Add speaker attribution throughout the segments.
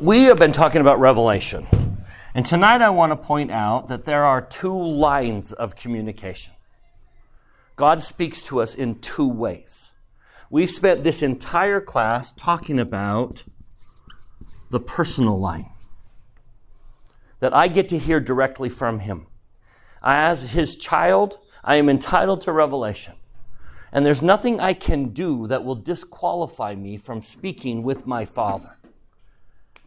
Speaker 1: We have been talking about Revelation. And tonight I want to point out that there are two lines of communication. God speaks to us in two ways. We've spent this entire class talking about the personal line that I get to hear directly from Him. As His child, I am entitled to revelation. And there's nothing I can do that will disqualify me from speaking with my Father.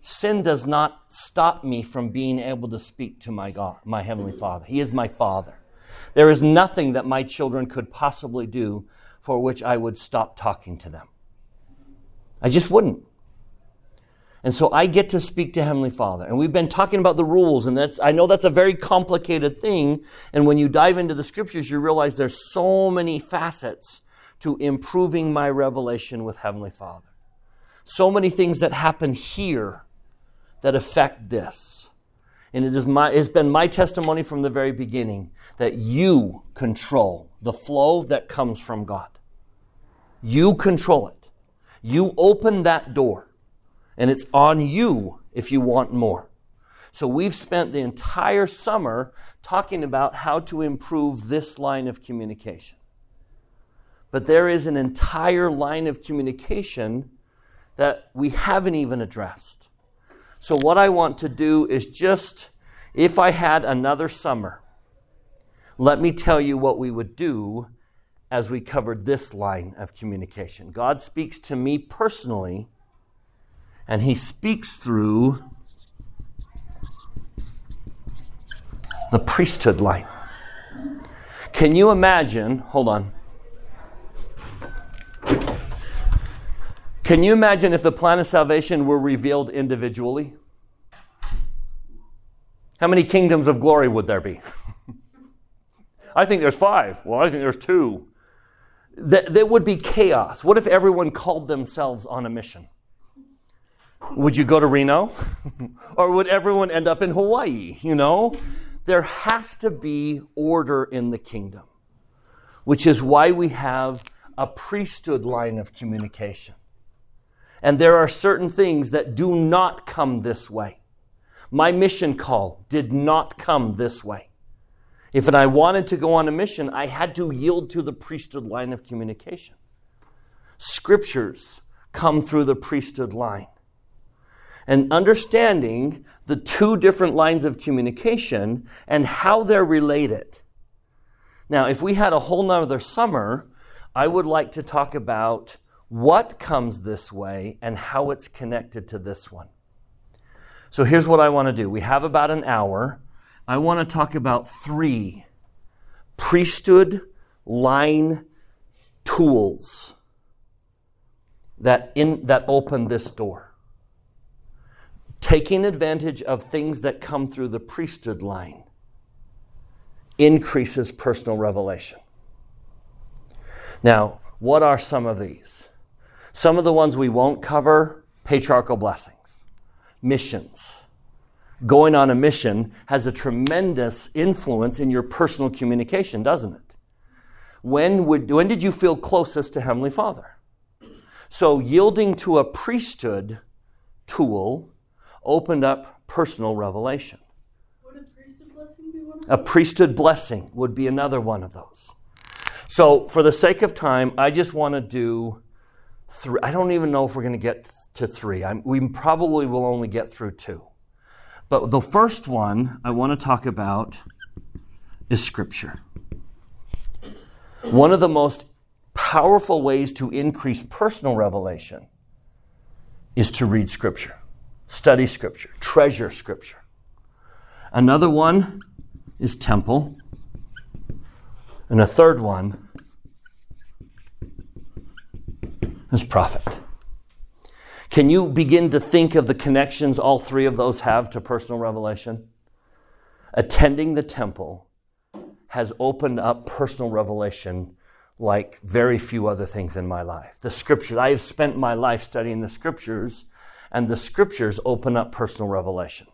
Speaker 1: Sin does not stop me from being able to speak to my God, my Heavenly Father. He is my Father. There is nothing that my children could possibly do for which I would stop talking to them. I just wouldn't. And so I get to speak to Heavenly Father. And we've been talking about the rules, and that's I know that's a very complicated thing. And when you dive into the scriptures, you realize there's so many facets to improving my revelation with Heavenly Father. So many things that happen here that affect this. And it is my, it's been my testimony from the very beginning that you control the flow that comes from God. You control it. You open that door, and it's on you if you want more. So we've spent the entire summer talking about how to improve this line of communication. But there is an entire line of communication that we haven't even addressed. So, what I want to do is just, if I had another summer, let me tell you what we would do as we covered this line of communication. God speaks to me personally, and He speaks through the priesthood line. Can you imagine? Hold on. Can you imagine if the plan of salvation were revealed individually? How many kingdoms of glory would there be? I think there's five. Well, I think there's two. That, that would be chaos. What if everyone called themselves on a mission? Would you go to Reno? or would everyone end up in Hawaii? You know? There has to be order in the kingdom, which is why we have a priesthood line of communication. And there are certain things that do not come this way. My mission call did not come this way. If I wanted to go on a mission, I had to yield to the priesthood line of communication. Scriptures come through the priesthood line. And understanding the two different lines of communication and how they're related. Now, if we had a whole nother summer, I would like to talk about what comes this way and how it's connected to this one. So here's what I want to do. We have about an hour. I want to talk about three priesthood line tools that, in, that open this door. Taking advantage of things that come through the priesthood line increases personal revelation. Now, what are some of these? Some of the ones we won't cover patriarchal blessings, missions. Going on a mission has a tremendous influence in your personal communication, doesn't it? When, would, when did you feel closest to Heavenly Father? So, yielding to a priesthood tool opened up personal revelation.
Speaker 2: Would a priesthood blessing be one of
Speaker 1: A priesthood blessing would be another one of those. So, for the sake of time, I just want to do three. I don't even know if we're going to get to three. I'm, we probably will only get through two. But the first one I want to talk about is Scripture. One of the most powerful ways to increase personal revelation is to read Scripture, study Scripture, treasure Scripture. Another one is temple. And a third one is prophet. Can you begin to think of the connections all three of those have to personal revelation? Attending the temple has opened up personal revelation like very few other things in my life. The scriptures, I have spent my life studying the scriptures, and the scriptures open up personal revelation.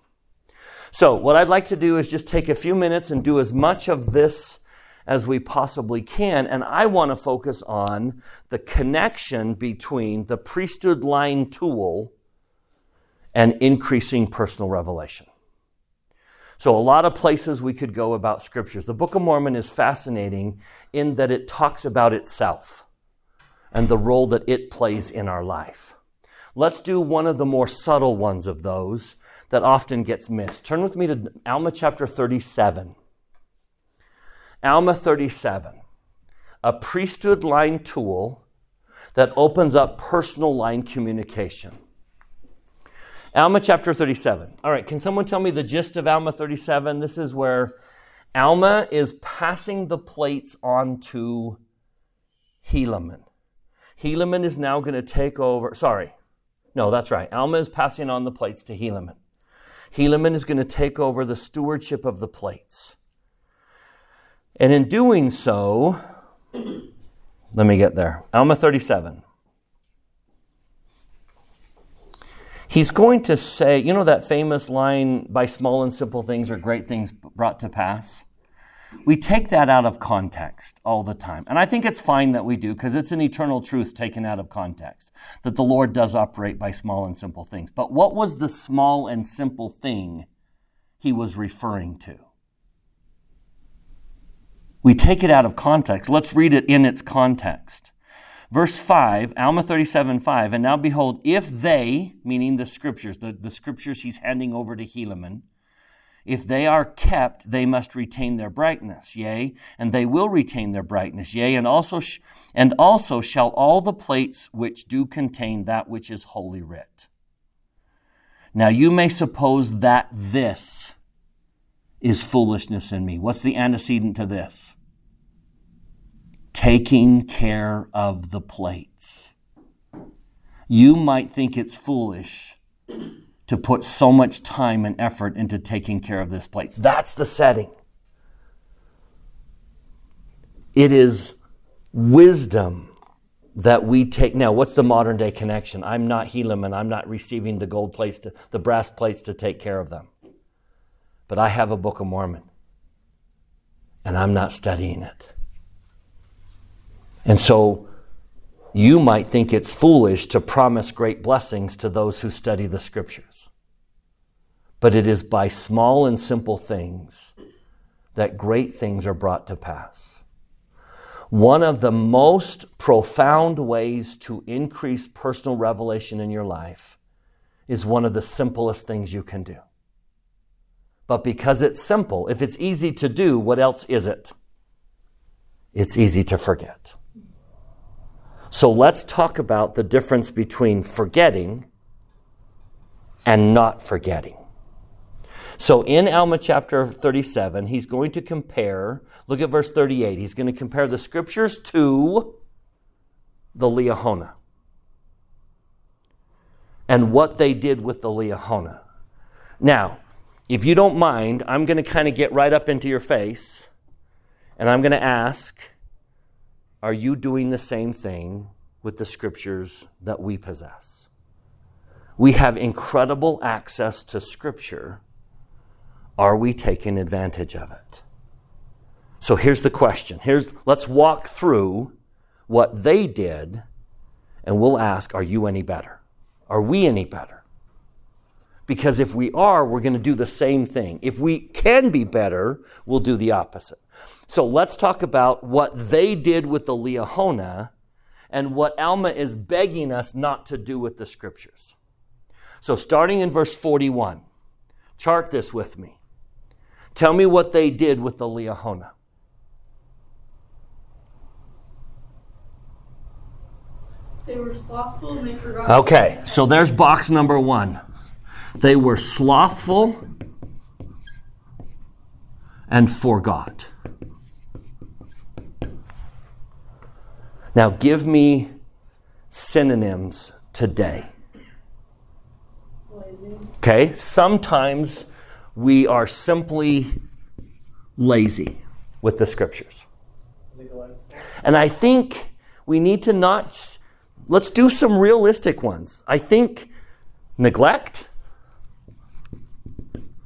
Speaker 1: So, what I'd like to do is just take a few minutes and do as much of this as we possibly can. And I want to focus on the connection between the priesthood line tool and increasing personal revelation. So, a lot of places we could go about scriptures. The Book of Mormon is fascinating in that it talks about itself and the role that it plays in our life. Let's do one of the more subtle ones of those that often gets missed. Turn with me to Alma chapter 37. Alma 37, a priesthood line tool that opens up personal line communication. Alma chapter 37. All right, can someone tell me the gist of Alma 37? This is where Alma is passing the plates on to Helaman. Helaman is now going to take over. Sorry. No, that's right. Alma is passing on the plates to Helaman. Helaman is going to take over the stewardship of the plates. And in doing so, let me get there. Alma 37. He's going to say, you know that famous line, by small and simple things are great things brought to pass? We take that out of context all the time. And I think it's fine that we do because it's an eternal truth taken out of context that the Lord does operate by small and simple things. But what was the small and simple thing he was referring to? We take it out of context. Let's read it in its context. Verse 5, Alma 37 5, and now behold, if they, meaning the scriptures, the, the scriptures he's handing over to Helaman, if they are kept, they must retain their brightness, yea, and they will retain their brightness, yea, and also, sh- and also shall all the plates which do contain that which is holy writ. Now you may suppose that this is foolishness in me. What's the antecedent to this? Taking care of the plates. You might think it's foolish to put so much time and effort into taking care of this place. That's the setting. It is wisdom that we take. Now, what's the modern day connection? I'm not Helaman. I'm not receiving the gold plates, to, the brass plates to take care of them. But I have a Book of Mormon, and I'm not studying it. And so you might think it's foolish to promise great blessings to those who study the scriptures. But it is by small and simple things that great things are brought to pass. One of the most profound ways to increase personal revelation in your life is one of the simplest things you can do. But because it's simple, if it's easy to do, what else is it? It's easy to forget. So let's talk about the difference between forgetting and not forgetting. So in Alma chapter 37, he's going to compare, look at verse 38, he's going to compare the scriptures to the Liahona and what they did with the Liahona. Now, if you don't mind, I'm going to kind of get right up into your face and I'm going to ask, are you doing the same thing with the scriptures that we possess? We have incredible access to scripture. Are we taking advantage of it? So here's the question. Here's let's walk through what they did and we'll ask, are you any better? Are we any better? Because if we are, we're going to do the same thing. If we can be better, we'll do the opposite. So let's talk about what they did with the Liahona and what Alma is begging us not to do with the scriptures. So starting in verse 41, chart this with me. Tell me what they did with the Liahona.
Speaker 2: They were slothful and they forgot.
Speaker 1: Okay, so there's box number one. They were slothful and forgot. Now, give me synonyms today. Okay, sometimes we are simply lazy with the scriptures. And I think we need to not, let's do some realistic ones. I think neglect.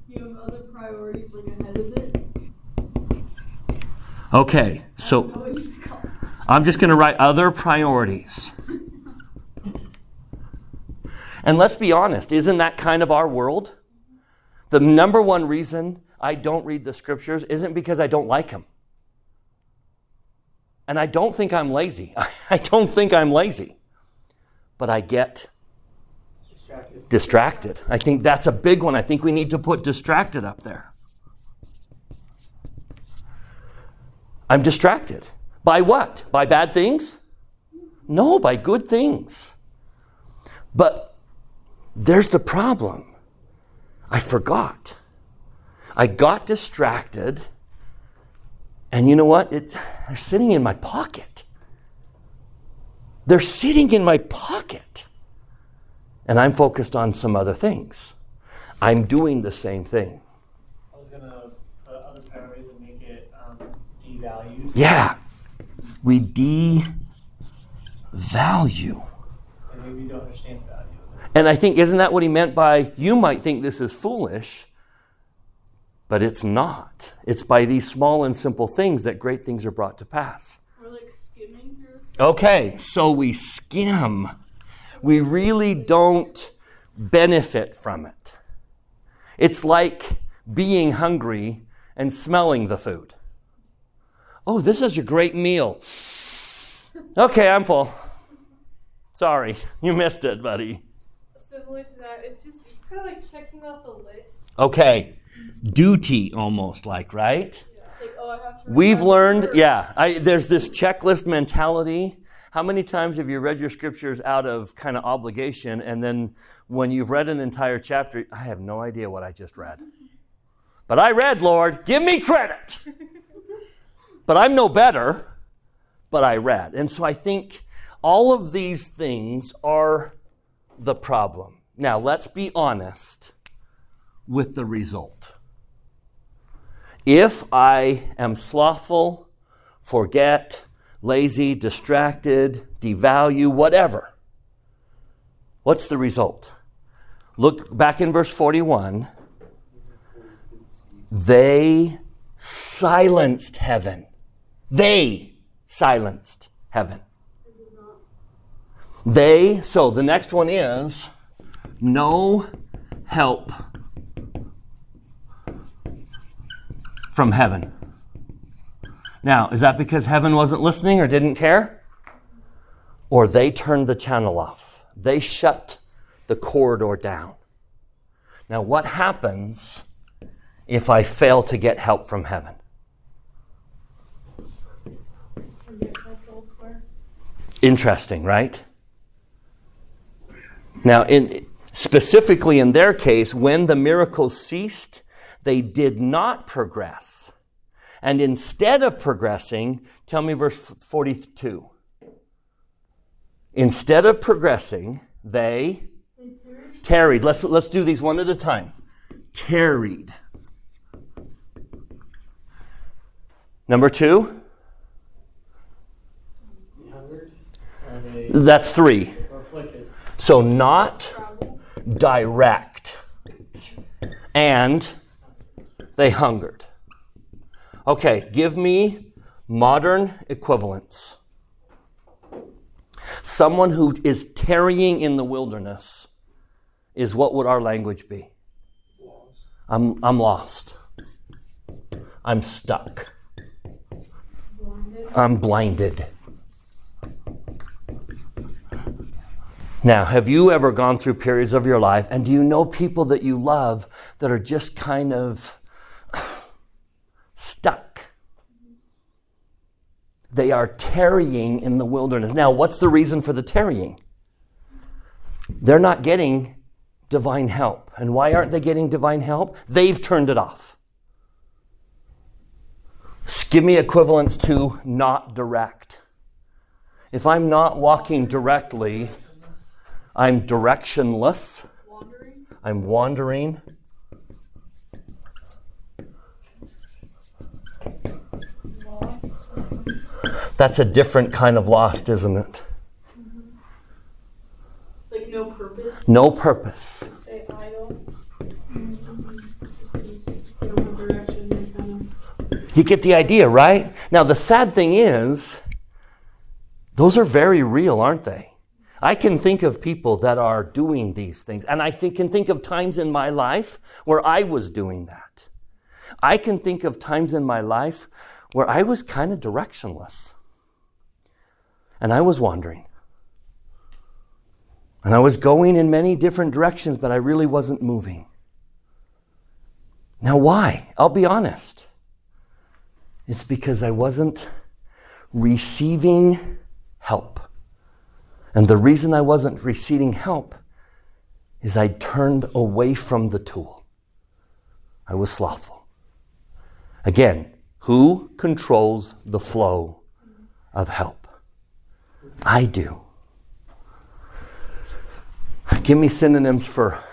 Speaker 2: You have other priorities like ahead of it.
Speaker 1: Okay, so
Speaker 2: Know what you call
Speaker 1: I'm just going to write other priorities. And let's be honest, isn't that kind of our world? The number one reason I don't read the scriptures isn't because I don't like them. And I don't think I'm lazy. I don't think I'm lazy. But I get
Speaker 3: Distracted.
Speaker 1: distracted. I think that's a big one. I think we need to put distracted up there. I'm distracted. By what? By bad things? No, by good things. But there's the problem. I forgot. I got distracted, and you know what? It, they're sitting in my pocket. They're sitting in my pocket and I'm focused on some other things. I'm doing the same thing.
Speaker 3: I was gonna put other priorities and make it um, devalued,
Speaker 1: Yeah. We devalue.
Speaker 3: and maybe you don't understand value.
Speaker 1: And I think, isn't that what he meant by you might think this is foolish, but it's not. It's by these small and simple things that great things are brought to pass.
Speaker 2: We're like skimming through.
Speaker 1: Okay, so we skim. We really don't benefit from it. It's like being hungry and smelling the food. Oh, this is a great meal. Okay, I'm full. Sorry, you missed it, buddy.
Speaker 2: Similar to that, it's just kind of like checking off a list.
Speaker 1: Okay, duty almost like, right?
Speaker 2: Yeah. It's like, oh, I have to.
Speaker 1: We've learned, yeah, I, there's this checklist mentality. How many times have you read your scriptures out of kind of obligation, and then when you've read an entire chapter, I have no idea what I just read. But I read, Lord, give me credit. but I'm no better, but I read. And so I think all of these things are the problem. Now, let's be honest with the result. If I am slothful, forget, lazy, distracted, devalue, whatever, what's the result? Look back in verse 41. They silenced heaven. They silenced heaven. They, so the next one is no help from heaven. Now, is that because heaven wasn't listening or didn't care? Or they turned the channel off? They shut the corridor down. Now, what happens if I fail to get help from heaven? Interesting, right? Now, in, specifically in their case, when the miracles ceased, they did not progress. And instead of progressing, tell me verse 42. Instead of progressing, they
Speaker 2: tarried.
Speaker 1: Let's, let's do these one at a time. Tarried. Number two, that's three. So not direct. And they hungered. Okay, give me modern equivalents. Someone who is tarrying in the wilderness is what would our language be? I'm, I'm lost. I'm stuck. I'm blinded. Now, have you ever gone through periods of your life and do you know people that you love that are just kind of stuck? They are tarrying in the wilderness. Now, what's the reason for the tarrying? They're not getting divine help. And why aren't they getting divine help? They've turned it off. Give me equivalents to not direct. If I'm not walking directly, I'm directionless. I'm wandering. That's a different kind of lost, isn't it?
Speaker 2: Like no purpose.
Speaker 1: No purpose.
Speaker 2: Say idle. Just they don't have direction. They kind of.
Speaker 1: You get the idea, right? Now, the sad thing is, those are very real, aren't they? I can think of people that are doing these things, and I think, can think of times in my life where I was doing that. I can think of times in my life where I was kind of directionless. And I was wandering. And I was going in many different directions, but I really wasn't moving. Now, why? I'll be honest. It's because I wasn't receiving help. And the reason I wasn't receiving help is I turned away from the tool. I was slothful. Again, who controls the flow of help? I do. Give me synonyms for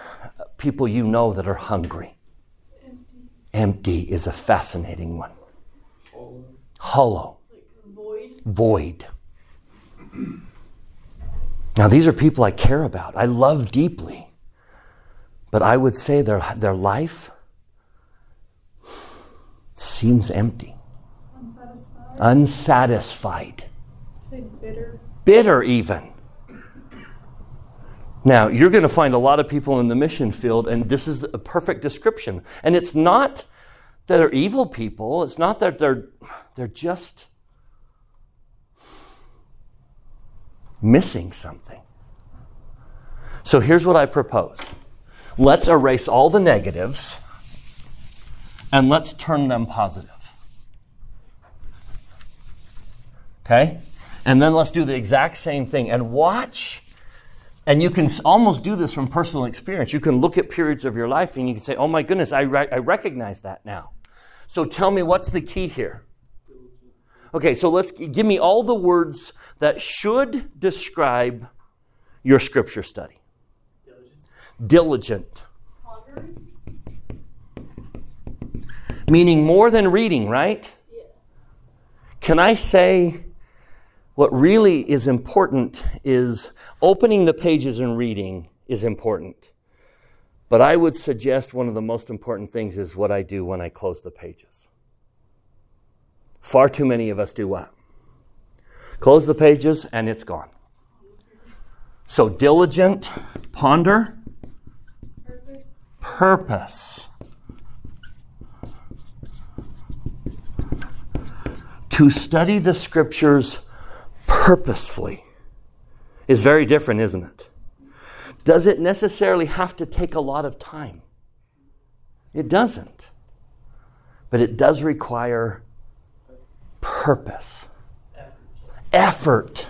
Speaker 1: people you know that are hungry. Empty, is a fascinating one.
Speaker 3: Hollow.
Speaker 1: Hollow,
Speaker 2: Like void.
Speaker 1: void. Now, these are people I care about, I love deeply. But I would say their, their life seems empty,
Speaker 2: Unsatisfied.
Speaker 1: unsatisfied,
Speaker 2: Say bitter.
Speaker 1: Bitter, even. Now, you're going to find a lot of people in the mission field, and this is a perfect description. And it's not that they're evil people, it's not that they're, they're just missing something. So here's what I propose let's erase all the negatives and let's turn them positive. Okay? And then let's do the exact same thing and watch. And you can almost do this from personal experience. You can look at periods of your life and you can say, oh my goodness, I, re- I recognize that now. So tell me, what's the key here? Okay, so let's give me all the words that should describe your scripture study. Diligent,
Speaker 2: Pondering.
Speaker 1: meaning more than reading, right?
Speaker 2: Yeah.
Speaker 1: Can I say what really is important is opening the pages and reading is important. But I would suggest one of the most important things is what I do when I close the pages. Far too many of us do what? Close the pages and it's gone. So diligent, ponder,
Speaker 2: Purpose.
Speaker 1: purpose. To study the scriptures purposefully is very different, isn't it? Does it necessarily have to take a lot of time? It doesn't. But it does require purpose, effort.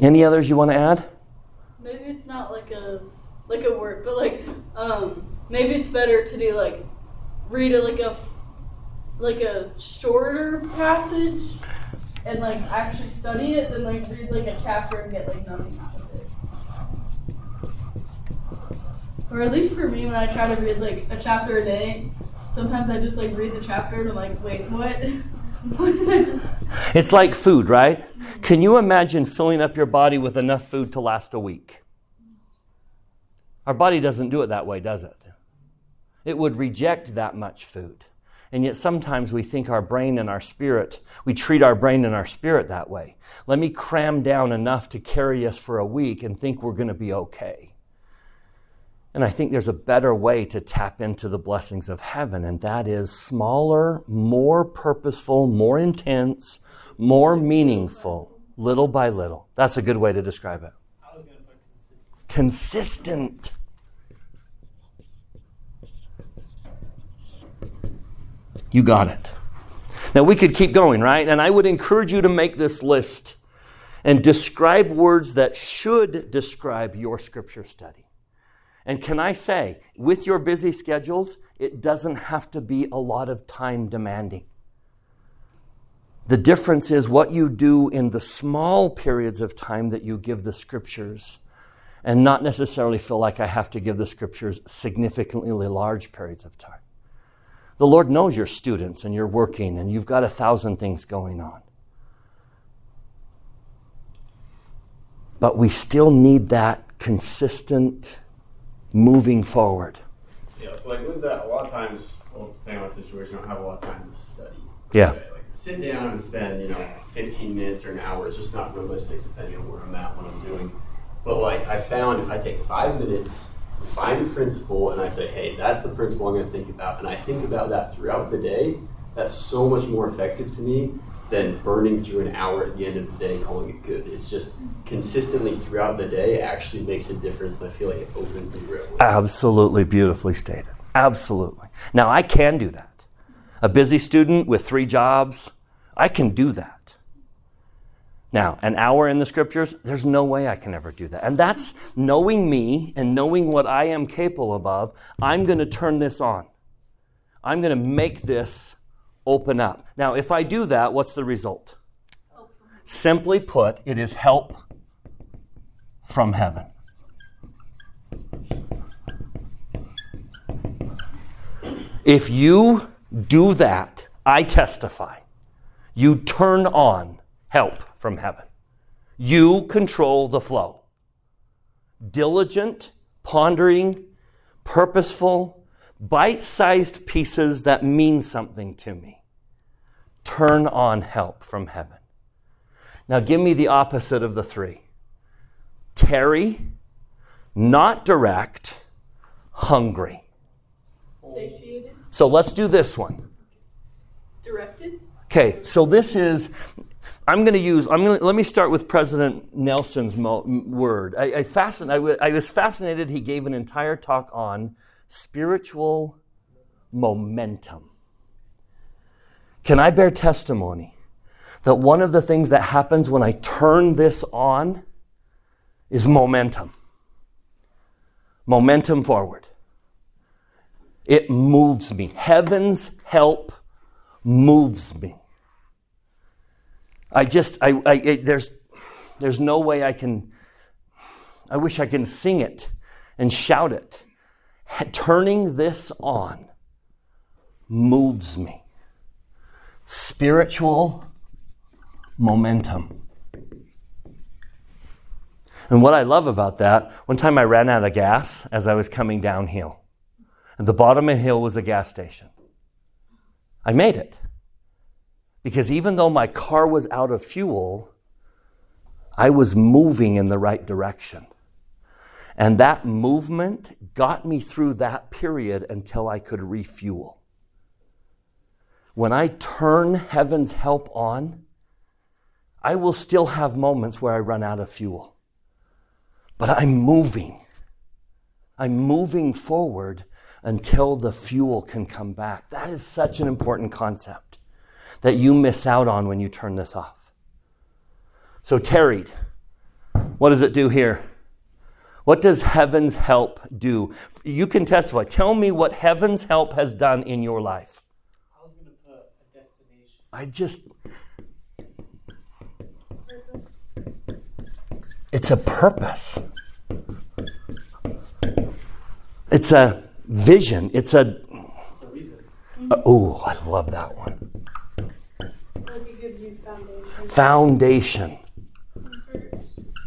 Speaker 1: Any others you want to add?
Speaker 2: Maybe it's not like a like a word, but like um maybe it's better to do like read it like a like a shorter passage and like actually study it than like read like a chapter and get like nothing out of it. Or at least for me, when I try to read like a chapter a day, sometimes I just like read the chapter and I'm like, wait, what? what did I just?
Speaker 1: It's like food, right? Can you imagine filling up your body with enough food to last a week? Our body doesn't do it that way, does it? It would reject that much food. And yet sometimes we think our brain and our spirit, we treat our brain and our spirit that way. Let me cram down enough to carry us for a week and think we're going to be okay. And I think there's a better way to tap into the blessings of heaven, and that is smaller, more purposeful, more intense, more meaningful, little by little. That's a good way to describe it.
Speaker 3: I was gonna put consistent.
Speaker 1: Consistent. You got it. Now we could keep going, right? And I would encourage you to make this list and describe words that should describe your scripture study. And can I say, with your busy schedules, it doesn't have to be a lot of time demanding. The difference is what you do in the small periods of time that you give the scriptures, and not necessarily feel like I have to give the scriptures significantly large periods of time. The Lord knows you're students and you're working and you've got a thousand things going on. But we still need that consistent moving forward.
Speaker 4: Yeah, so like with that, a lot of times, well, depending on the situation, I don't have a lot of time to study.
Speaker 1: Yeah.
Speaker 4: Like sit down and spend, you know, 15 minutes or an hour. It's just not realistic depending on where I'm at, what I'm doing. But like I found if I take five minutes, find a principle, and I say, hey, that's the principle I'm going to think about, and I think about that throughout the day, that's so much more effective to me than burning through an hour at the end of the day calling it good. It's just consistently throughout the day actually makes a difference, and I feel like it opens the real.
Speaker 1: Absolutely beautifully stated. Absolutely. Now, I can do that. A busy student with three jobs, I can do that. Now, an hour in the scriptures, there's no way I can ever do that. And that's knowing me and knowing what I am capable of. I'm going to turn this on. I'm going to make this open up. Now, if I do that, what's the result? Simply put, it is help from heaven. If you do that, I testify, you turn on help from heaven. You control the flow. Diligent, pondering, purposeful, bite sized pieces that mean something to me. Turn on help from heaven. Now, give me the opposite of the three tarry, not direct, hungry.
Speaker 2: Satiated,
Speaker 1: So let's do this one.
Speaker 2: directed.
Speaker 1: Okay, so this is, I'm going to use, I'm to, let me start with President Nelson's mo- word. I, I, fascin- I, w- I was fascinated. He gave an entire talk on spiritual momentum. Can I bear testimony that one of the things that happens when I turn this on is momentum? Momentum forward. It moves me. Heaven's help moves me. I just, I, I it, there's, there's no way I can, I wish I can sing it and shout it. Turning this on moves me. Spiritual momentum. And what I love about that, one time I ran out of gas as I was coming downhill. At the bottom of the hill was a gas station. I made it. Because even though my car was out of fuel, I was moving in the right direction. And that movement got me through that period until I could refuel. When I turn heaven's help on, I will still have moments where I run out of fuel. But I'm moving. I'm moving forward until the fuel can come back. That is such an important concept that you miss out on when you turn this off. So, tarried, what does it do here? What does heaven's help do? You can testify. Tell me what heaven's help has done in your life.
Speaker 3: I was gonna put a destination.
Speaker 1: I just. It's a purpose. It's a vision. It's a.
Speaker 3: It's a reason.
Speaker 1: Oh, I love that one.
Speaker 2: Foundation.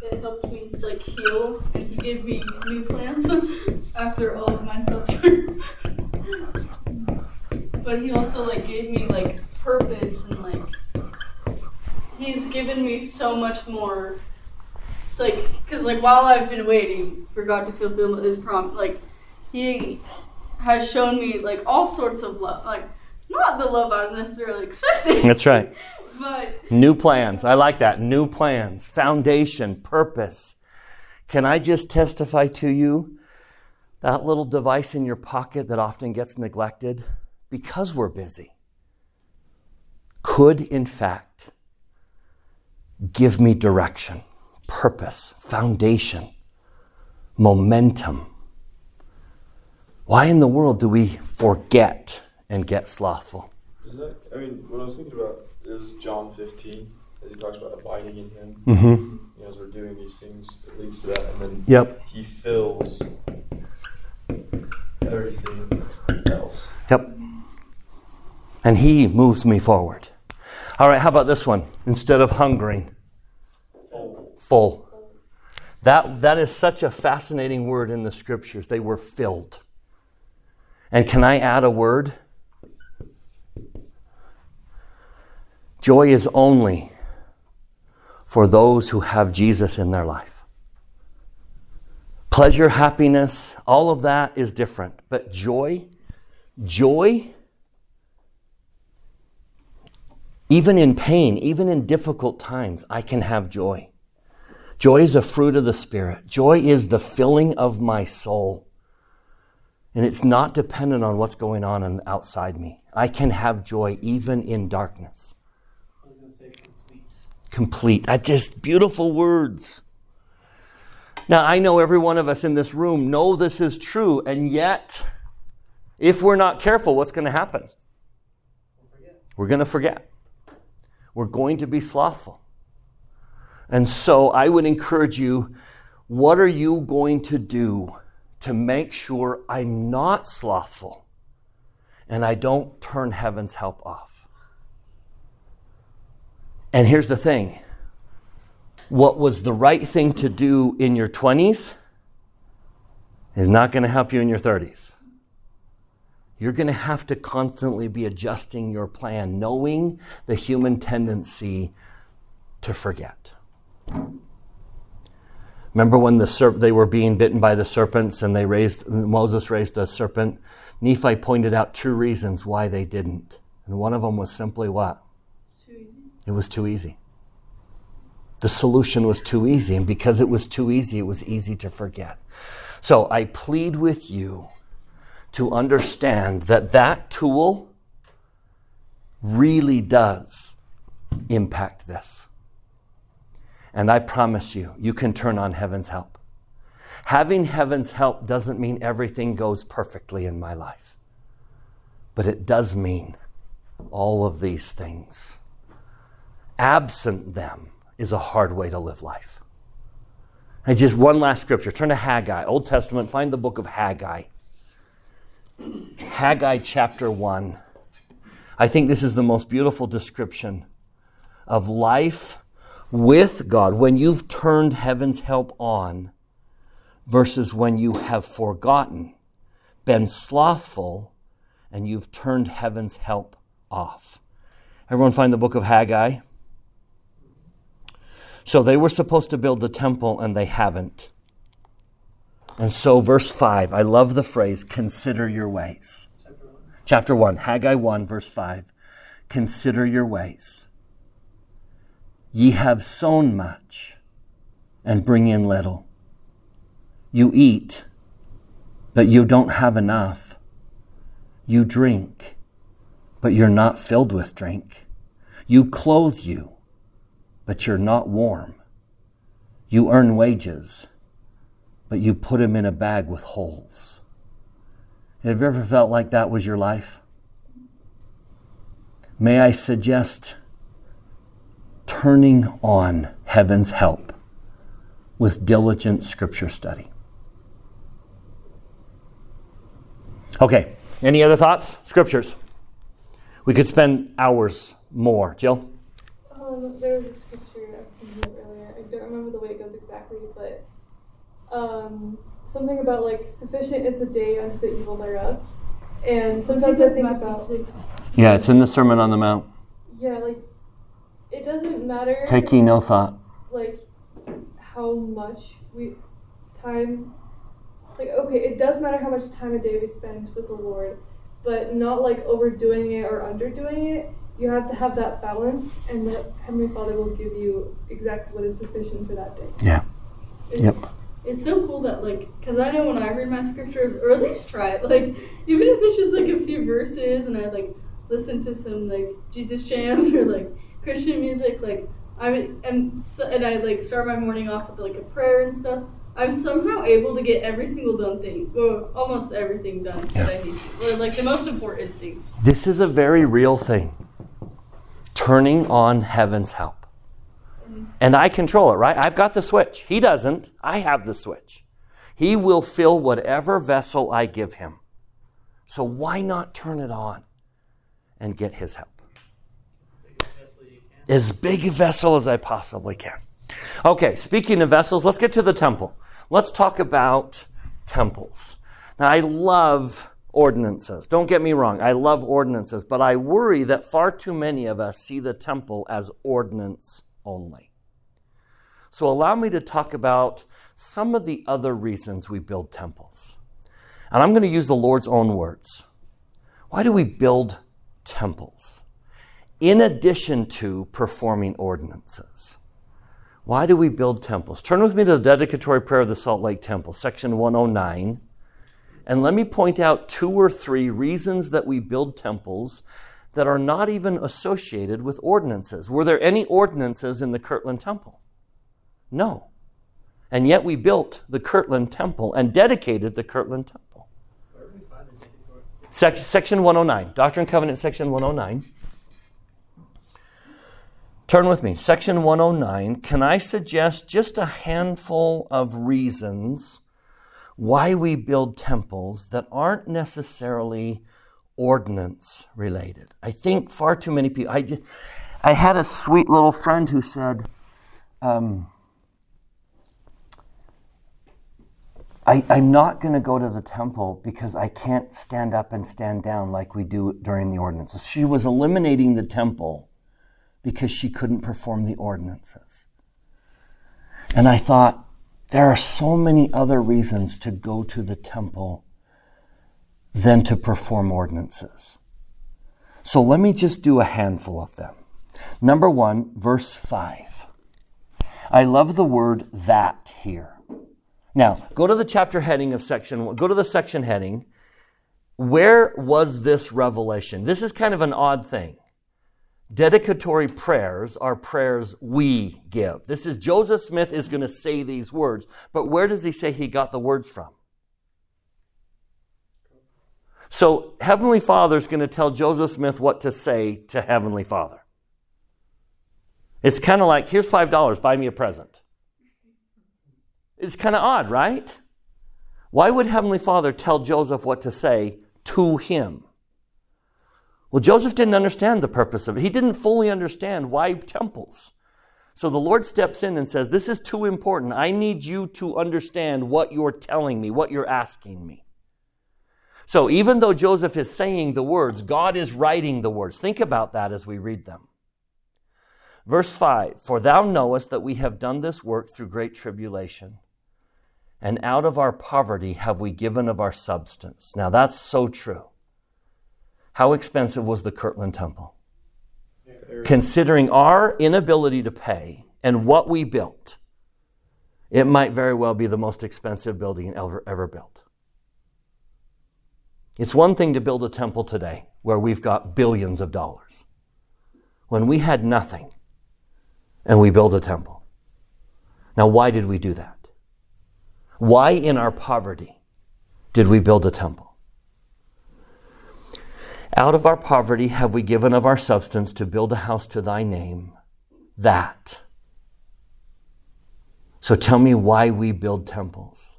Speaker 2: It helped me like heal, and he gave me new plans after all of my through. but he also like gave me like purpose and like he's given me so much more. It's like because like while I've been waiting for God to fulfill His promise, like He has shown me like all sorts of love, like not the love I was necessarily expecting.
Speaker 1: That's right.
Speaker 2: But
Speaker 1: New plans. I like that. New plans. Foundation. Purpose. Can I just testify to you that little device in your pocket that often gets neglected because we're busy could, in fact, give me direction, purpose, foundation, momentum. Why in the world do we forget and get slothful?
Speaker 5: Is that, I mean, what I was thinking about is John 15, as he talks about abiding in him.
Speaker 1: Mm-hmm.
Speaker 5: You know, as we're doing these things, it leads to that. And then
Speaker 1: Yep.
Speaker 5: he fills everything else.
Speaker 1: Yep. And he moves me forward. All right, how about this one? Instead of hungering, full. That, that is such a fascinating word in the scriptures. They were filled. And can I add a word? Joy is only for those who have Jesus in their life. Pleasure, happiness, all of that is different. But joy, joy, even in pain, even in difficult times, I can have joy. Joy is a fruit of the Spirit. Joy is the filling of my soul. And it's not dependent on what's going on outside me. I can have joy even in darkness.
Speaker 3: I was gonna say complete.
Speaker 1: I just beautiful words. Now, I know every one of us in this room know this is true, and yet, if we're not careful, what's going to happen? We're going to forget. We're going to be slothful. And so I would encourage you what are you going to do to make sure I'm not slothful and I don't turn heaven's help off? And here's the thing what was the right thing to do in your 20s is not going to help you in your 30s. You're going to have to constantly be adjusting your plan, knowing the human tendency to forget. Remember when the serp- they were being bitten by the serpents and they raised Moses raised the serpent? Nephi pointed out two reasons why they didn't. And one of them was simply what? It was too easy. The solution was too easy, and because it was too easy, it was easy to forget. So I plead with you to understand that that tool really does impact this. And I promise you, you can turn on heaven's help. Having heaven's help doesn't mean everything goes perfectly in my life, but it does mean all of these things. Absent them is a hard way to live life. And just one last scripture. Turn to Haggai, Old Testament, find the book of Haggai. Haggai chapter 1. I think this is the most beautiful description of life with God when you've turned heaven's help on versus when you have forgotten, been slothful, and you've turned heaven's help off. Everyone find the book of Haggai? So they were supposed to build the temple and they haven't. And so, verse 5, I love the phrase, consider your ways.
Speaker 3: Chapter one.
Speaker 1: Chapter 1, Haggai 1, verse 5. Consider your ways. Ye have sown much and bring in little. You eat, but you don't have enough. You drink, but you're not filled with drink. You clothe you, but you're not warm. You earn wages, but you put them in a bag with holes. Have you ever felt like that was your life? May I suggest turning on heaven's help with diligent scripture study? Okay, any other thoughts? Scriptures. We could spend hours more. Jill?
Speaker 6: Um, there was a scripture I was thinking of earlier. I don't remember the way it goes exactly, but um, something about like sufficient is the day unto the evil thereof. And sometimes I think about
Speaker 1: Yeah, it's in the Sermon on the Mount.
Speaker 6: yeah, like it doesn't matter
Speaker 1: Take ye no thought.
Speaker 6: like how much we time like okay, it does matter how much time a day we spend with the Lord, but not like overdoing it or underdoing it. You have to have that balance, and the Heavenly Father will give you exactly what is sufficient for that day.
Speaker 1: Yeah.
Speaker 2: It's,
Speaker 1: Yep.
Speaker 2: It's so cool that like, cause I know when I read my scriptures, or at least try it, like even if it's just like a few verses, and I like listen to some like Jesus jams or like Christian music, like I am, so, and I like start my morning off with like a prayer and stuff. I'm somehow able to get every single done thing, or almost everything done that I need to, or like the most important things.
Speaker 1: This is a very real thing. Turning on heaven's help. And I control it, right? I've got the switch. He doesn't. I have the switch. He will fill whatever vessel I give him. So why not turn it on and get his help? As big a vessel as I possibly can. Okay, speaking of vessels, let's get to the temple. Let's talk about temples. Now, I love ordinances. Don't get me wrong, I love ordinances, but I worry that far too many of us see the temple as ordinance only. So allow me to talk about some of the other reasons we build temples. And I'm going to use the Lord's own words. Why do we build temples? In addition to performing ordinances. Why do we build temples? Turn with me to the dedicatory prayer of the Salt Lake Temple, section 109. And let me point out two or three reasons that we build temples that are not even associated with ordinances. Were there any ordinances in the Kirtland Temple? No. And yet we built the Kirtland Temple and dedicated the Kirtland Temple. Section 109, Doctrine and Covenant, section 109. Turn with me, section 109. Can I suggest just a handful of reasons why we build temples that aren't necessarily ordinance related? I think far too many people. I, ju- I had a sweet little friend who said, um, I, I'm not going to go to the temple because I can't stand up and stand down like we do during the ordinances. She was eliminating the temple because she couldn't perform the ordinances. And I thought, there are so many other reasons to go to the temple than to perform ordinances. So let me just do a handful of them. Number one, verse 5. I love the word that here. Now, go to the chapter heading of section. Go to the section heading. Where was this revelation? This is kind of an odd thing. Dedicatory prayers are prayers we give. This is Joseph Smith is going to say these words, but where does he say he got the words from? So, Heavenly Father is going to tell Joseph Smith what to say to Heavenly Father. It's kind of like, here's $5, buy me a present. It's kind of odd, right? Why would Heavenly Father tell Joseph what to say to him? Well, Joseph didn't understand the purpose of it. He didn't fully understand why temples. So the Lord steps in and says, This is too important. I need you to understand what you're telling me, what you're asking me. So even though Joseph is saying the words, God is writing the words. Think about that as we read them. Verse 5 For thou knowest that we have done this work through great tribulation, and out of our poverty have we given of our substance. Now that's so true. How expensive was the Kirtland Temple? Considering our inability to pay and what we built, it might very well be the most expensive building ever, ever built. It's one thing to build a temple today where we've got billions of dollars. When we had nothing and we built a temple. Now, why did we do that? Why in our poverty did we build a temple? Out of our poverty have we given of our substance to build a house to thy name. That. So tell me why we build temples.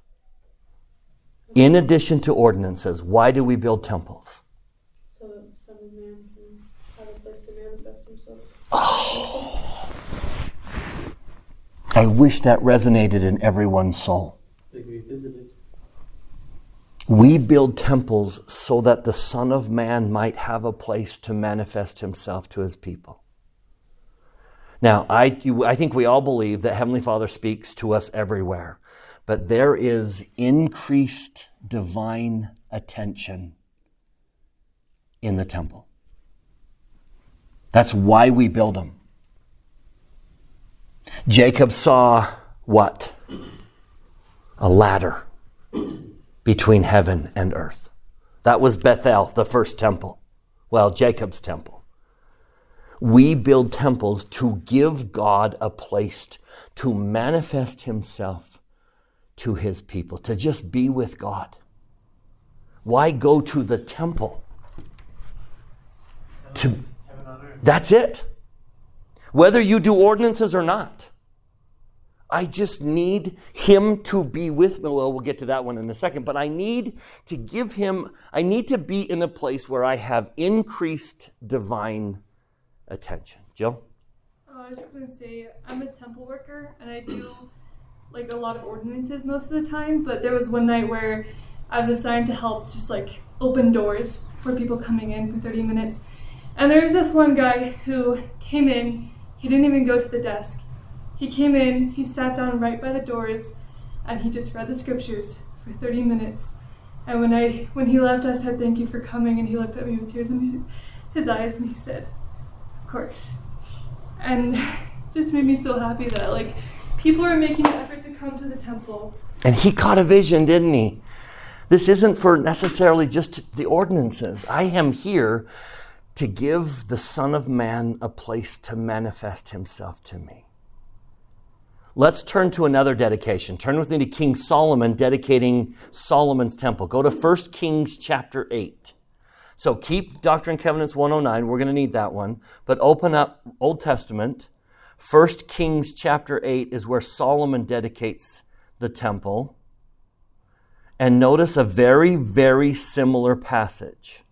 Speaker 1: In addition to ordinances, why do we build temples?
Speaker 6: So that the Son of Man can have a place to manifest himself. Oh.
Speaker 1: I wish that resonated in everyone's soul.
Speaker 4: They can be visited.
Speaker 1: We build temples so that the Son of Man might have a place to manifest himself to his people. Now, I, I think we all believe that Heavenly Father speaks to us everywhere, but there is increased divine attention in the temple. That's why we build them. Jacob saw what? A ladder between heaven and earth. That was Bethel, the first temple. Well, Jacob's temple. We build temples to give God a place to manifest himself to his people, to just be with God. Why go to the temple? To, that's it. Whether you do ordinances or not. I just need him to be with me. Well, we'll get to that one in a second, but I need to give him, I need to be in a place where I have increased divine attention. Jill?
Speaker 6: Oh, I was just gonna say I'm a temple worker and I do like a lot of ordinances most of the time. But there was one night where I was assigned to help just like open doors for people coming in for 30 minutes. And there was this one guy who came in, he didn't even go to the desk. He came in, he sat down right by the doors, and he just read the scriptures for 30 minutes. And when I when he left, I said thank you for coming, and he looked at me with tears in his, his eyes, and he said, "Of course." And just made me so happy that like people are making an effort to come to the temple.
Speaker 1: And he caught a vision, didn't he? This isn't for necessarily just the ordinances. I am here to give the Son of Man a place to manifest himself to me. Let's turn to another dedication. Turn with me to King Solomon dedicating Solomon's temple. Go to 1 Kings chapter 8. So keep Doctrine and Covenants 109. We're going to need that one. But open up Old Testament. 1 Kings chapter 8 is where Solomon dedicates the temple. And notice a very, very similar passage.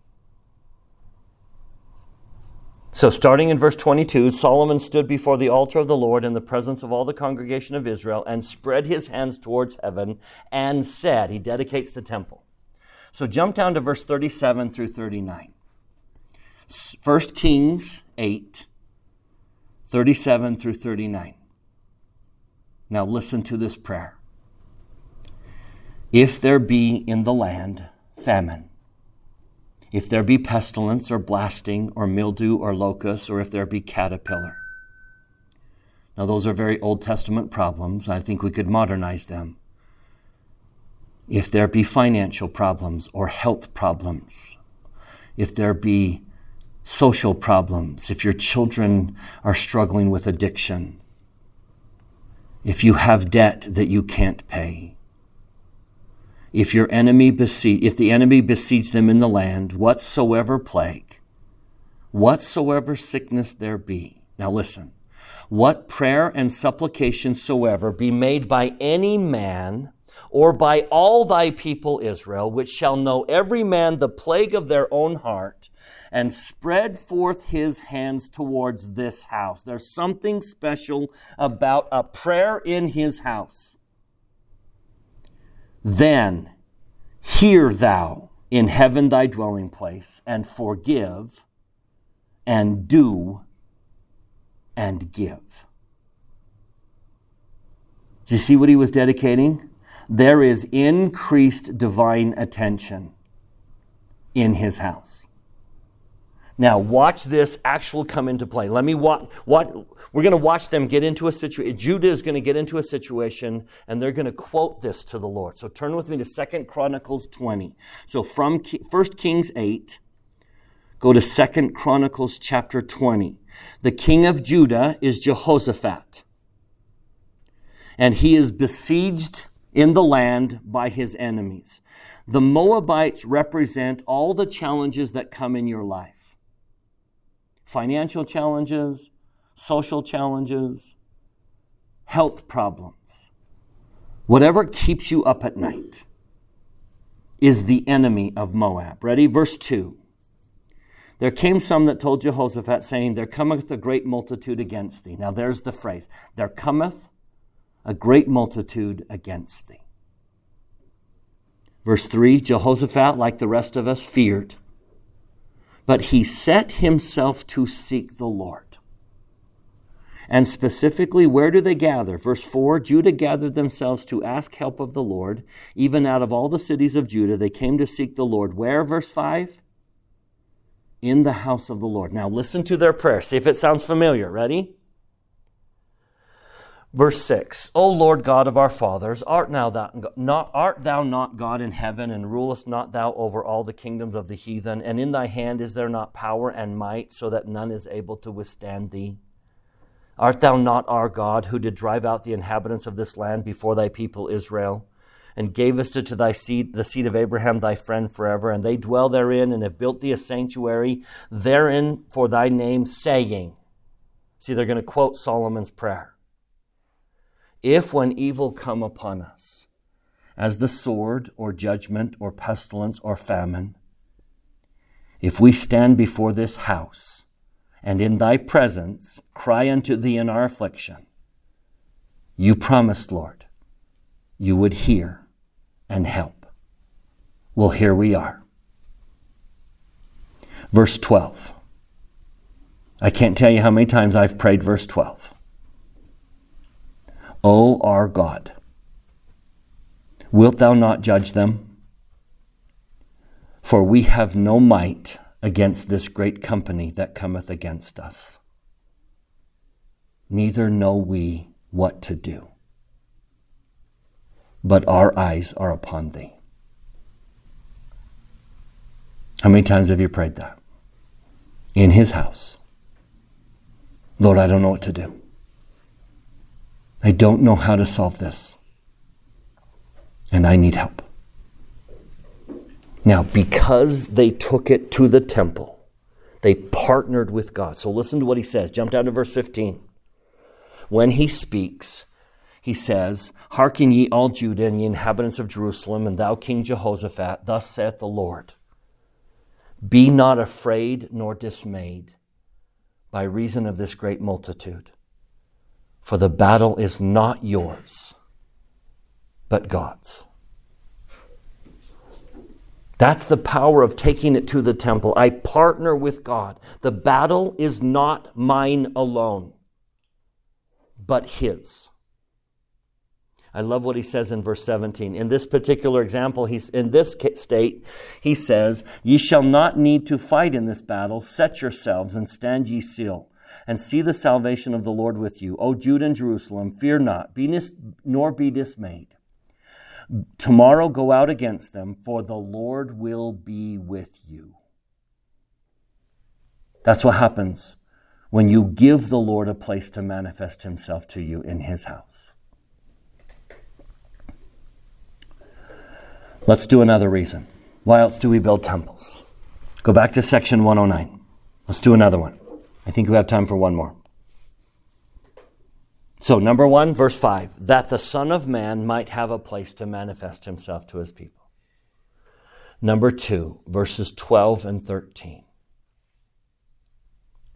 Speaker 1: So, starting in verse 22, Solomon stood before the altar of the Lord in the presence of all the congregation of Israel and spread his hands towards heaven and said, He dedicates the temple. So, jump down to verse 37 through 39. 1 Kings 8, 37 through 39. Now, listen to this prayer. If there be in the land famine, if there be pestilence or blasting or mildew or locust, or if there be caterpillar. Now, those are very Old Testament problems. I think we could modernize them. If there be financial problems or health problems, if there be social problems, if your children are struggling with addiction, if you have debt that you can't pay, if your enemy besiege, if the enemy besiege them in the land, whatsoever plague, whatsoever sickness there be. Now listen, what prayer and supplication soever be made by any man or by all thy people Israel, which shall know every man the plague of their own heart, and spread forth his hands towards this house. There's something special about a prayer in his house. Then hear thou in heaven thy dwelling place, and forgive, and do, and give. Do you see what he was dedicating? There is increased divine attention in his house. Now, watch this actual come into play. Let me watch. watch we're going to watch them get into a situation. Judah is going to get into a situation, and they're going to quote this to the Lord. So turn with me to Second Chronicles 20. So from First Kings 8, go to Second Chronicles chapter 20. The king of Judah is Jehoshaphat, and he is besieged in the land by his enemies. The Moabites represent all the challenges that come in your life financial challenges, social challenges, health problems. Whatever keeps you up at night is the enemy of Moab. Ready? Verse 2. There came some that told Jehoshaphat, saying, There cometh a great multitude against thee. Now there's the phrase. There cometh a great multitude against thee. Verse 3 Jehoshaphat, like the rest of us, feared but he set himself to seek the Lord. And specifically, where do they gather? Verse 4 Judah gathered themselves to ask help of the Lord. Even out of all the cities of Judah, they came to seek the Lord. Where? Verse 5 In the house of the Lord. Now, listen to their prayer. See if it sounds familiar. Ready? Verse 6 O Lord God of our fathers, art, now thou, not, art thou not God in heaven, and rulest not thou over all the kingdoms of the heathen? And in thy hand is there not power and might, so that none is able to withstand thee? Art thou not our God, who did drive out the inhabitants of this land before thy people Israel, and gavest it to thy seed, the seed of Abraham thy friend forever? And they dwell therein, and have built thee a sanctuary therein for thy name, saying, See, they're going to quote Solomon's prayer if when evil come upon us, as the sword or judgment or pestilence or famine, if we stand before this house and in thy presence cry unto thee in our affliction, you promised, Lord, you would hear and help. Well, here we are. Verse 12. I can't tell you how many times I've prayed verse 12. O our God, wilt thou not judge them? For we have no might against this great company that cometh against us. Neither know we what to do. But our eyes are upon thee. How many times have you prayed that? In his house. Lord, I don't know what to do. I don't know how to solve this. And I need help. Now, because they took it to the temple, they partnered with God. So listen to what he says. Jump down to verse 15. When he speaks, he says, Hearken ye all Judah and ye inhabitants of Jerusalem, and thou King Jehoshaphat, thus saith the Lord Be not afraid nor dismayed by reason of this great multitude, for the battle is not yours, but God's. That's the power of taking it to the temple. I partner with God. The battle is not mine alone, but His. I love what he says in verse 17. In this particular example, he's in this state, he says, Ye shall not need to fight in this battle. Set yourselves and stand ye still, and see the salvation of the Lord with you. O Judah and Jerusalem, fear not, be nis- nor be dismayed. Tomorrow go out against them, for the Lord will be with you. That's what happens when you give the Lord a place to manifest himself to you in his house. Let's do another reason. Why else do we build temples? Go back to section 109. Let's do another one. I think we have time for one more. So, number one, verse 5 that the Son of Man might have a place to manifest himself to his people. Number two, verses 12 and 13.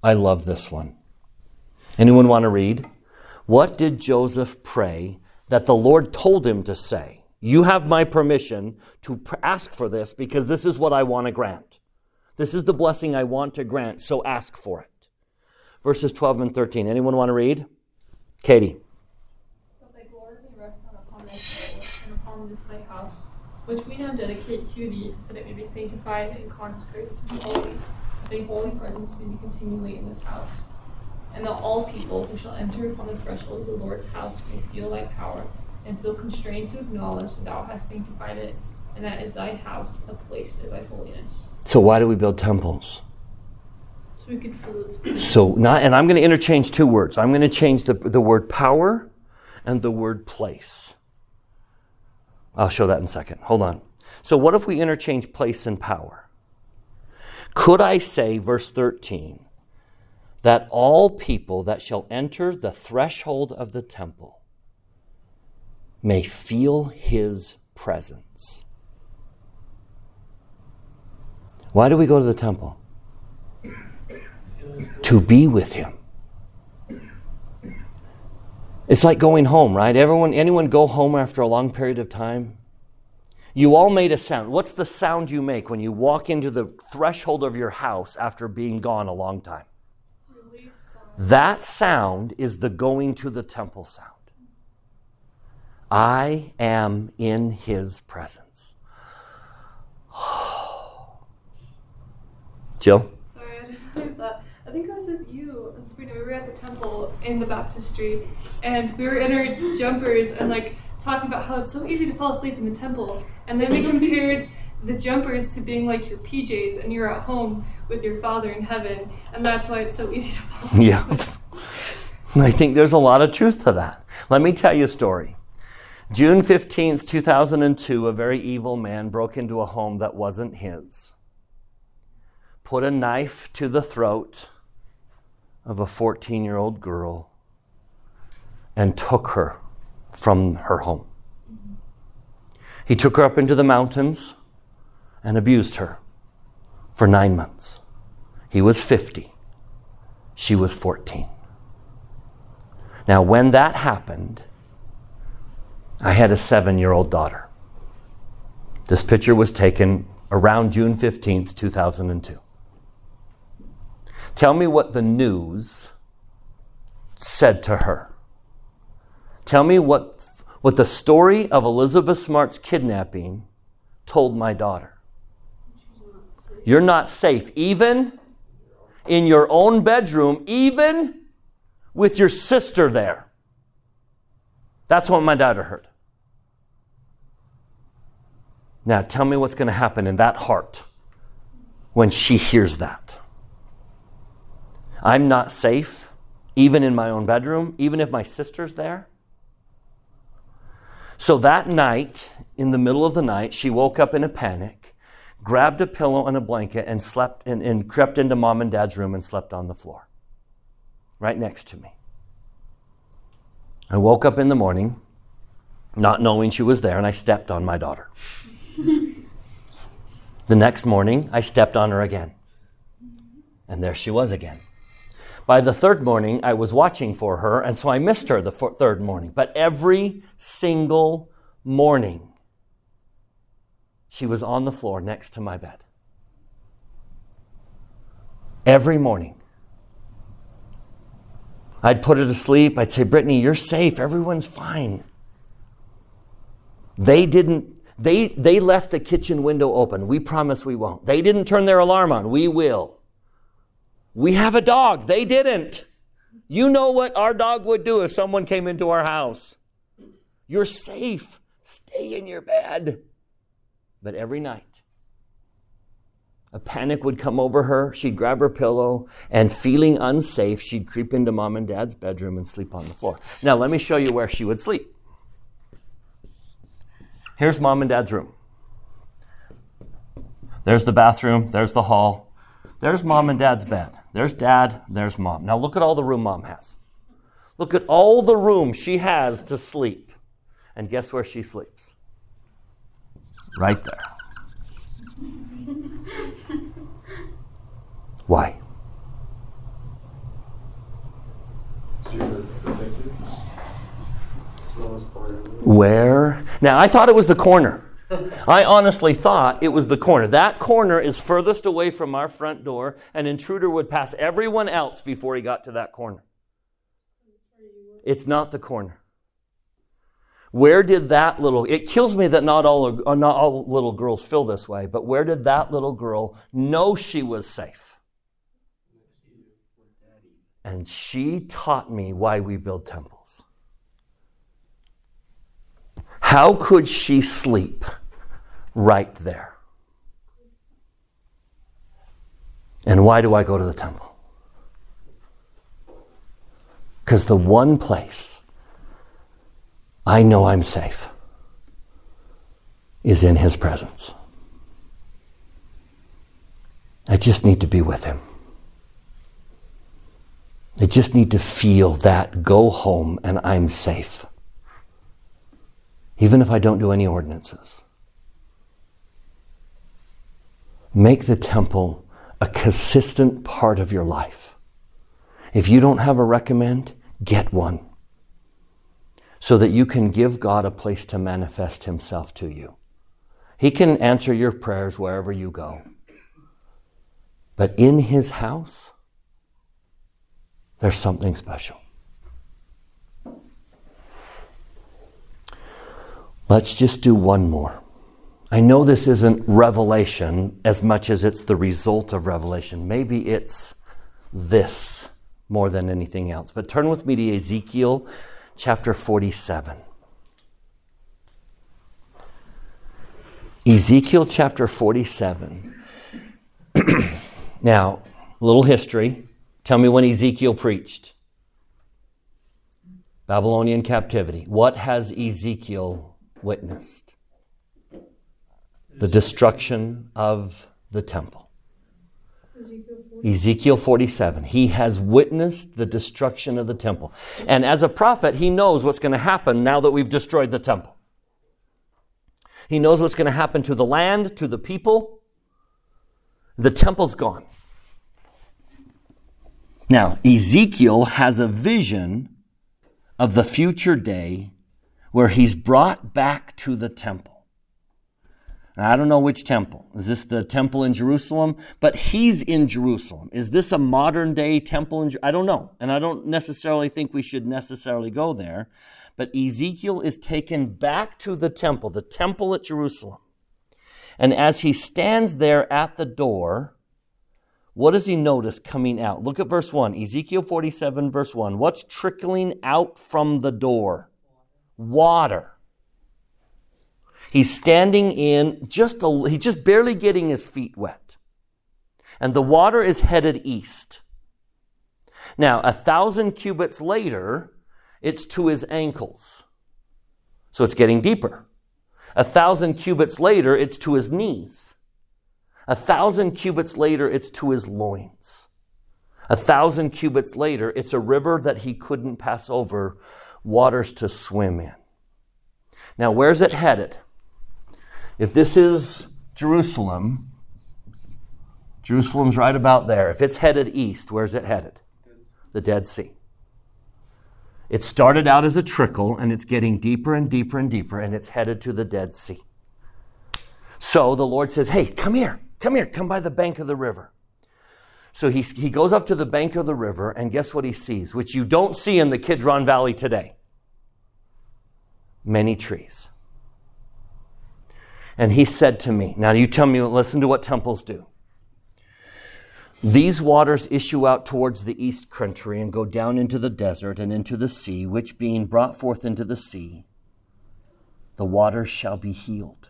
Speaker 1: I love this one. Anyone want to read? What did Joseph pray that the Lord told him to say? You have my permission to ask for this because this is what I want to grant. This is the blessing I want to grant, so ask for it. Verses 12 and 13. Anyone want to read? Katie.
Speaker 7: But thy glory may rest not upon thy and upon this thy house, which we now dedicate to thee, that it may be sanctified and consecrated to be holy, that thy holy presence may be continually in this house. And that all people who shall enter upon the threshold of the Lord's house may feel thy power, and feel constrained to acknowledge that thou hast sanctified it, and that is thy house, a place of thy holiness.
Speaker 1: So why do we build temples?
Speaker 2: So
Speaker 1: not, and I'm going to interchange two words. I'm going to change the, the word power and the word place. I'll show that in a second. Hold on. So what if we interchange place and power? Could I say, verse 13, that all people that shall enter the threshold of the temple may feel his presence? Why do we go to the temple? To be with him. It's like going home, right? Everyone anyone go home after a long period of time? You all made a sound. What's the sound you make when you walk into the threshold of your house after being gone a long time? That sound is the going to the temple sound. I am in his presence. Jill?
Speaker 6: Sorry, I didn't like that. I think I was with you and Sabrina. We were at the temple in the baptistry, and we were in our jumpers and like talking about how it's so easy to fall asleep in the temple. And then we compared the jumpers to being like your PJs, and you're at home with your Father in heaven, and that's why it's so easy to fall. asleep.
Speaker 1: Yeah. I think there's a lot of truth to that. Let me tell you a story. June 15th, 2002, a very evil man broke into a home that wasn't his, put a knife to the throat of a 14 year old girl, and took her from her home. He took her up into the mountains and abused her for nine months. He was 50, she was 14. Now, when that happened, I had a seven year old daughter. This picture was taken around June 15th, 2002. Tell me what the news said to her. Tell me what, what the story of Elizabeth Smart's kidnapping told my daughter. You're not safe, even in your own bedroom, even with your sister there. That's what my daughter heard. Now, tell me what's going to happen in that heart when she hears that. I'm not safe, even in my own bedroom, even if my sister's there. So that night, in the middle of the night, she woke up in a panic, grabbed a pillow and a blanket, and slept and, and crept into mom and dad's room and slept on the floor, right next to me. I woke up in the morning, not knowing she was there, and I stepped on my daughter. the next morning, I stepped on her again. And there she was again. By the third morning, I was watching for her, and so I missed her the third morning. But every single morning, she was on the floor next to my bed. Every morning. I'd put her to sleep. I'd say, Brittany, you're safe. Everyone's fine. They didn't, they, they left the kitchen window open. We promise we won't. They didn't turn their alarm on. We will. We have a dog. They didn't. You know what our dog would do if someone came into our house. You're safe. Stay in your bed. But every night, a panic would come over her. She'd grab her pillow and, feeling unsafe, she'd creep into mom and dad's bedroom and sleep on the floor. Now, let me show you where she would sleep. Here's mom and dad's room. There's the bathroom, there's the hall, there's mom and dad's bed. There's dad, there's mom. Now look at all the room mom has. Look at all the room she has to sleep. And guess where she sleeps? Right there. Why? Where? Now, I thought it was the corner. I honestly thought it was the corner. That corner is furthest away from our front door. An intruder would pass everyone else before he got to that corner. It's not the corner. Where did that little, it kills me that not all, uh, not all little girls feel this way, but where did that little girl know she was safe? And she taught me why we build temples. How could she sleep right there? And why do I go to the temple? Because the one place I know I'm safe is in His presence. I just need to be with Him. I just need to feel that go home and I'm safe even if I don't do any ordinances. Make the temple a consistent part of your life. If you don't have a recommend, get one so that you can give God a place to manifest Himself to you. He can answer your prayers wherever you go. But in His house, there's something special. Let's just do one more. I know this isn't revelation as much as it's the result of revelation. Maybe it's this more than anything else. But turn with me to Ezekiel chapter 47. Ezekiel chapter 47. now, a little history. Tell me when Ezekiel preached. Babylonian captivity. What has Ezekiel witnessed the destruction of the temple. Ezekiel 47. He has witnessed the destruction of the temple. And as a prophet, he knows what's going to happen now that we've destroyed the temple. He knows what's going to happen to the land, to the people. The temple's gone. Now, Ezekiel has a vision of the future day where he's brought back to the temple. And I don't know which temple. Is this the temple in Jerusalem? But he's in Jerusalem. Is this a modern day temple in Jer- I don't know. And I don't necessarily think we should necessarily go there. But Ezekiel is taken back to the temple, the temple at Jerusalem. And as he stands there at the door, what does he notice coming out? Look at verse 1, Ezekiel 47, verse 1. What's trickling out from the door? Water. He's standing in just a, he's just barely getting his feet wet. And the water is headed east. Now, a thousand cubits later, it's to his ankles. So it's getting deeper. A thousand cubits later, it's to his knees. A thousand cubits later, it's to his loins. A thousand cubits later, it's a river that he couldn't pass over, waters to swim in. Now, where's it headed? If this is Jerusalem, Jerusalem's right about there. If it's headed east, where's it headed? The Dead Sea. It started out as a trickle and it's getting deeper and deeper and deeper and it's headed to the Dead Sea. So the Lord says, Hey, come here, come here, come by the bank of the river. So he, he goes up to the bank of the river and guess what he sees, which you don't see in the Kidron Valley today? Many trees. And he said to me, Now you tell me, listen to what temples do. These waters issue out towards the east country and go down into the desert and into the sea, which being brought forth into the sea, the waters shall be healed.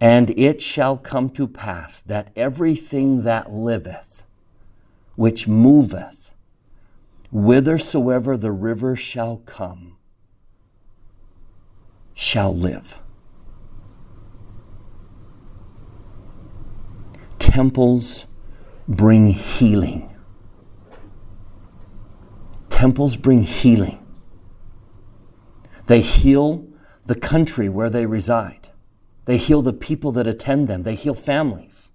Speaker 1: And it shall come to pass that everything that liveth, which moveth, whithersoever the river shall come, shall live. temples bring healing. Temples bring healing. They heal the country where they reside. They heal the people that attend them. They heal families.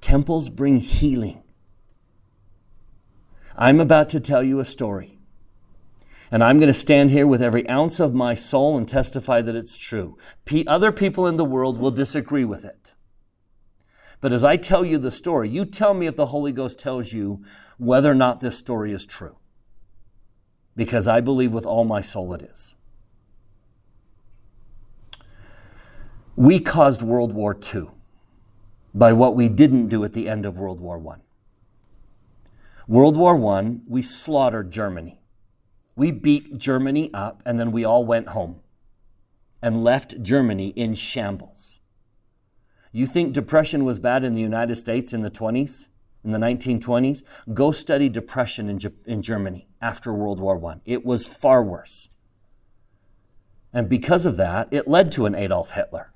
Speaker 1: Temples bring healing. I'm about to tell you a story. And I'm going to stand here with every ounce of my soul and testify that it's true. P- other people in the world will disagree with it. But as I tell you the story, you tell me if the Holy Ghost tells you whether or not this story is true. Because I believe with all my soul it is. We caused World War II by what we didn't do at the end of World War I. World War I, we slaughtered Germany. We beat Germany up, and then we all went home and left Germany in shambles. You think depression was bad in the United States in the 20s, in the 1920s? Go study depression in, in Germany after World War I. It was far worse. And because of that, it led to an Adolf Hitler.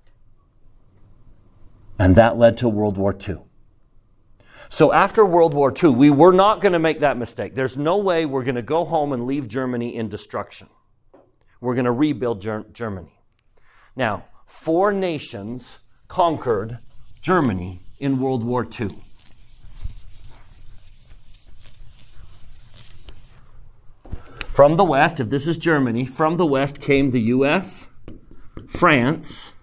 Speaker 1: And that led to World War II. So after World War II, we were not going to make that mistake. There's no way we're going to go home and leave Germany in destruction. We're going to rebuild Ger- Germany. Now, four nations conquered Germany in World War II. From the west, if this is Germany, from the west came the US, France,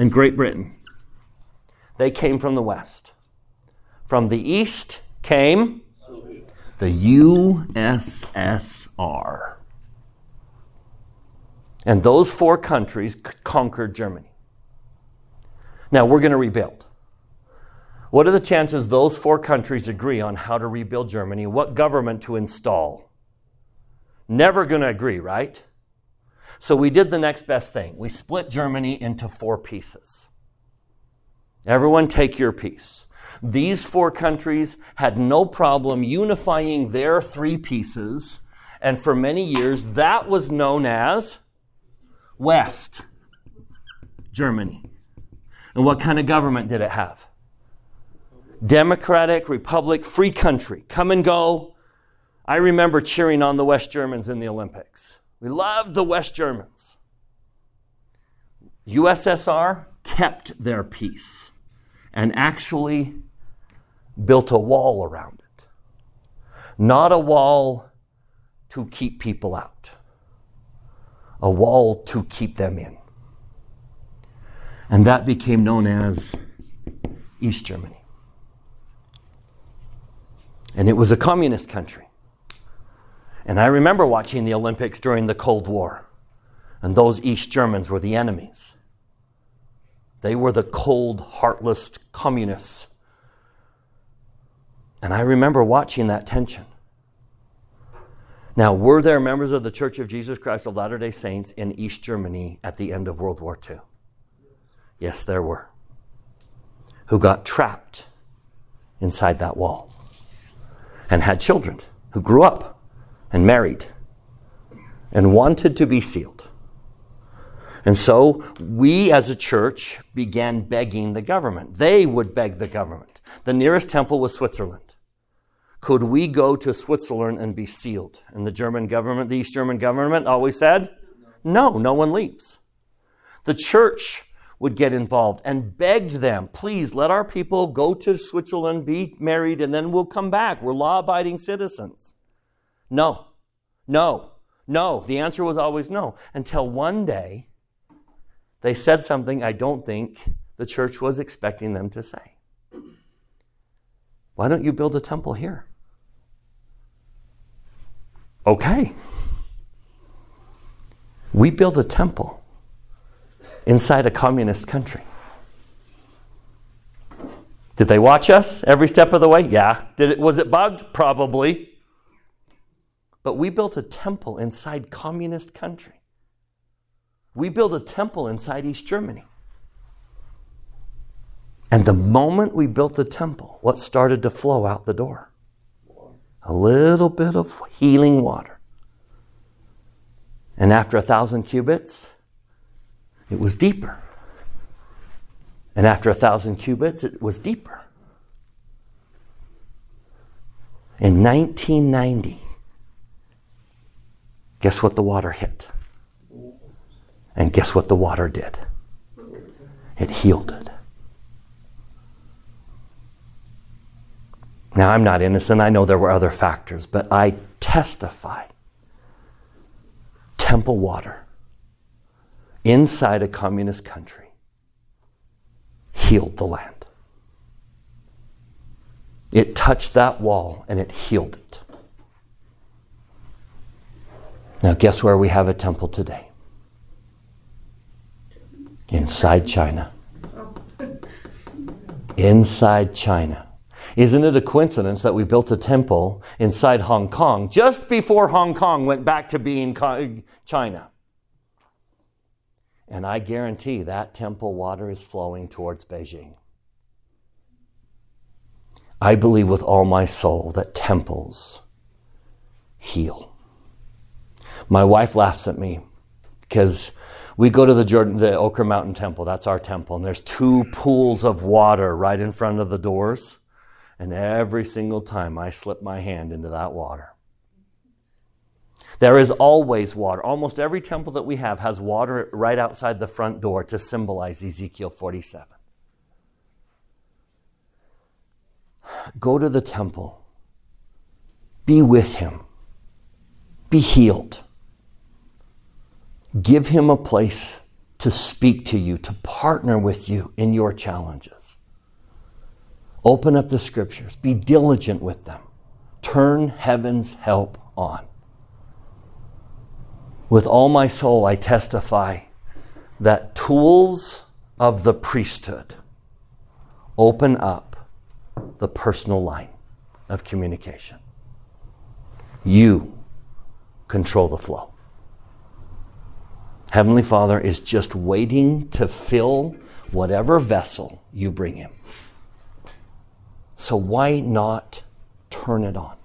Speaker 1: and Great Britain. They came from the west. From the east came the USSR. And those four countries conquered Germany. Now we're going to rebuild. What are the chances those four countries agree on how to rebuild Germany, what government to install? Never going to agree, right? So we did the next best thing. We split Germany into four pieces. Everyone take your piece. These four countries had no problem unifying their three pieces, and for many years that was known as West Germany. And what kind of government did it have? Democratic, republic, free country. Come and go. I remember cheering on the West Germans in the Olympics. We loved the West Germans. USSR kept their piece and actually built a wall around it. Not a wall to keep people out, a wall to keep them in. And that became known as East Germany. And it was a communist country. And I remember watching the Olympics during the Cold War. And those East Germans were the enemies. They were the cold, heartless communists. And I remember watching that tension. Now, were there members of the Church of Jesus Christ of Latter day Saints in East Germany at the end of World War II? Yes, there were. Who got trapped inside that wall and had children who grew up and married and wanted to be sealed. And so we as a church began begging the government. They would beg the government. The nearest temple was Switzerland. Could we go to Switzerland and be sealed? And the German government, the East German government always said, no, no one leaves. The church would get involved and begged them, please let our people go to Switzerland, be married, and then we'll come back. We're law abiding citizens. No, no, no. The answer was always no. Until one day, they said something I don't think the church was expecting them to say. Why don't you build a temple here? Okay. We build a temple inside a communist country. Did they watch us every step of the way? Yeah. Did it was it bugged? Probably. But we built a temple inside communist country. We built a temple inside East Germany. And the moment we built the temple, what started to flow out the door? A little bit of healing water. And after a thousand cubits, it was deeper. And after a thousand cubits, it was deeper. In 1990, guess what the water hit? And guess what the water did? It healed it. Now, I'm not innocent. I know there were other factors, but I testify temple water inside a communist country healed the land. It touched that wall and it healed it. Now, guess where we have a temple today? Inside China. Inside China. Isn't it a coincidence that we built a temple inside Hong Kong just before Hong Kong went back to being China? And I guarantee that temple water is flowing towards Beijing. I believe with all my soul that temples heal. My wife laughs at me because we go to the Jordan, the Oquirrh Mountain Temple. That's our temple, and there's two pools of water right in front of the doors. And every single time I slip my hand into that water, there is always water. Almost every temple that we have has water right outside the front door to symbolize Ezekiel 47. Go to the temple, be with him, be healed. Give him a place to speak to you, to partner with you in your challenges. Open up the scriptures, be diligent with them, turn heaven's help on. With all my soul, I testify that tools of the priesthood open up the personal line of communication. You control the flow. Heavenly Father is just waiting to fill whatever vessel you bring him. So why not turn it on?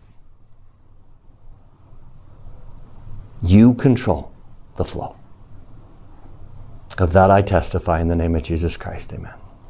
Speaker 1: You control the flow. Of that I testify in the name of Jesus Christ. Amen.